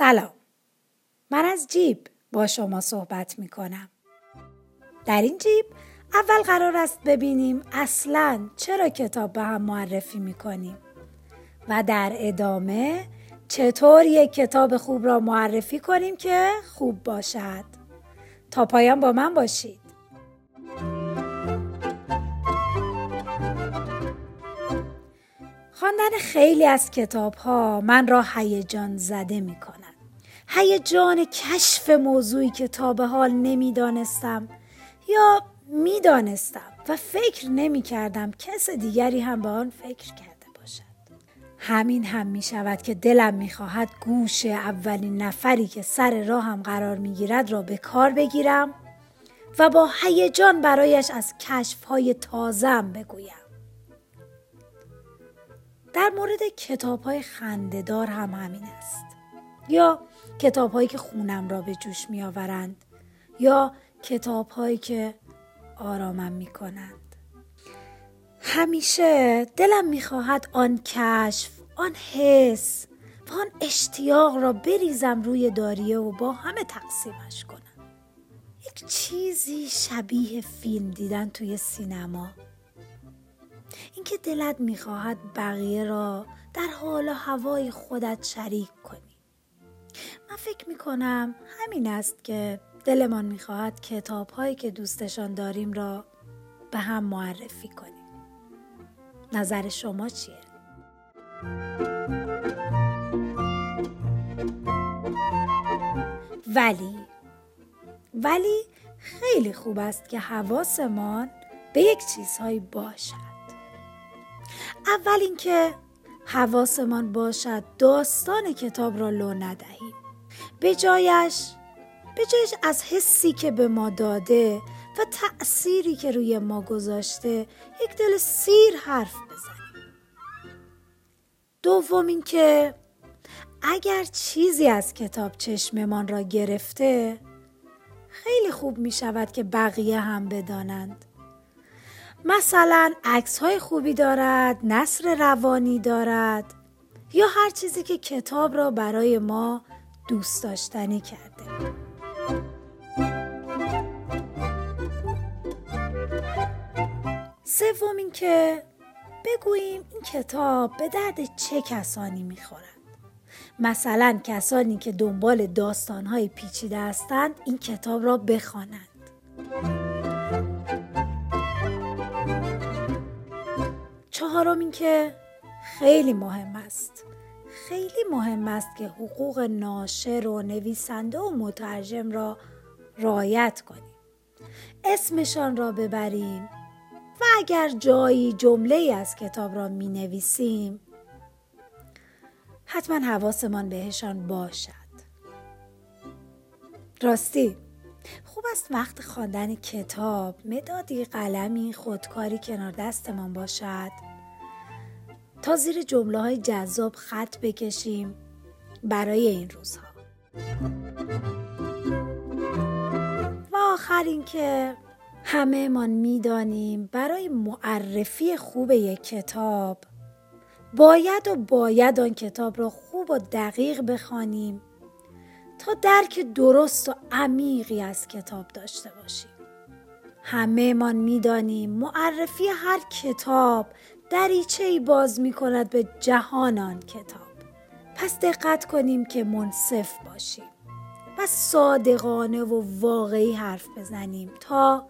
سلام. من از جیب با شما صحبت می کنم در این جیب اول قرار است ببینیم اصلا چرا کتاب به هم معرفی می کنیم و در ادامه چطور یک کتاب خوب را معرفی کنیم که خوب باشد. تا پایان با من باشید. خواندن خیلی از کتاب ها من را هیجان زده می کند. هیجان کشف موضوعی که تا به حال نمی‌دانستم یا می‌دانستم و فکر نمی کردم کس دیگری هم به آن فکر کرده باشد. همین هم می شود که دلم می خواهد گوش اولین نفری که سر راهم قرار می گیرد را به کار بگیرم و با هیجان برایش از کشف های تازم بگویم. در مورد کتاب های خندهدار هم همین است. یا کتاب هایی که خونم را به جوش می آورند یا کتاب هایی که آرامم می کنند همیشه دلم می خواهد آن کشف آن حس و آن اشتیاق را بریزم روی داریه و با همه تقسیمش کنم. یک چیزی شبیه فیلم دیدن توی سینما. اینکه دلت می‌خواهد بقیه را در حال و هوای خودت شریک کنی. من فکر می‌کنم همین است که دلمان می‌خواهد کتاب هایی که دوستشان داریم را به هم معرفی کنیم. نظر شما چیه؟ ولی ولی خیلی خوب است که حواسمان به یک چیزهایی باشد. اول اینکه حواسمان باشد داستان کتاب را لو ندهیم به جایش به جایش از حسی که به ما داده و تأثیری که روی ما گذاشته یک دل سیر حرف بزنیم. دوم اینکه اگر چیزی از کتاب چشممان را گرفته خیلی خوب می شود که بقیه هم بدانند. مثلا عکس های خوبی دارد نصر روانی دارد یا هر چیزی که کتاب را برای ما دوست داشتنی کرده. سوم اینکه بگوییم این کتاب به درد چه کسانی می‌خورد. مثلا کسانی که دنبال داستانهای پیچیده هستند این کتاب را بخوانند. چهارم این که خیلی مهم است. خیلی مهم است که حقوق ناشر و نویسنده و مترجم را رایت کنیم. اسمشان را ببریم و اگر جایی جمله از کتاب را می نویسیم حتما حواسمان بهشان باشد. راستی خوب است وقت خواندن کتاب. مدادی قلمی خودکاری کنار دستمان باشد. تا زیر جمله های جذاب خط بکشیم برای این روزها. و آخر اینکه همه من می‌دانیم برای معرفی خوب یک کتاب باید و باید آن کتاب را خوب و دقیق بخوانیم تا درک درست و عمیقی از کتاب داشته باشیم. همه من می‌دانیم معرفی هر کتاب دریچه ای باز می کند به جهان آن کتاب. پس دقت کنیم که منصف باشیم و صادقانه و واقعی حرف بزنیم تا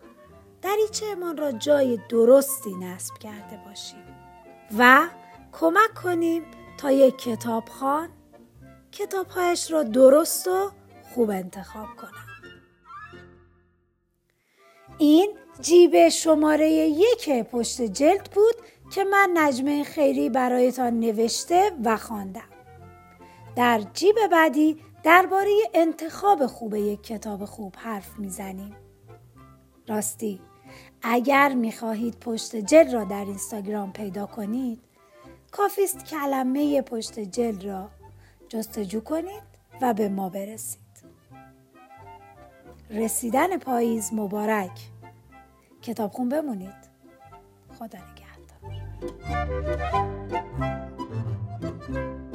دریچه من را جای درستی نصب کرده باشیم و کمک کنیم تا یک کتاب خان کتابهایش را درست و خوب انتخاب کنم این جیب شماره یک پشت جلد بود که من نجمه خیری برایتان نوشته و خواندم. در جیب بعدی درباره انتخاب خوب یک کتاب خوب حرف می‌زنیم. راستی اگر می‌خواهید پشت جلد را در اینستاگرام پیدا کنید کافیست کلمه پشت جلد را جستجو کنید و به ما برسید. رسیدن پاییز مبارک کتاب خون بمونید خدا نگهدار Thank you.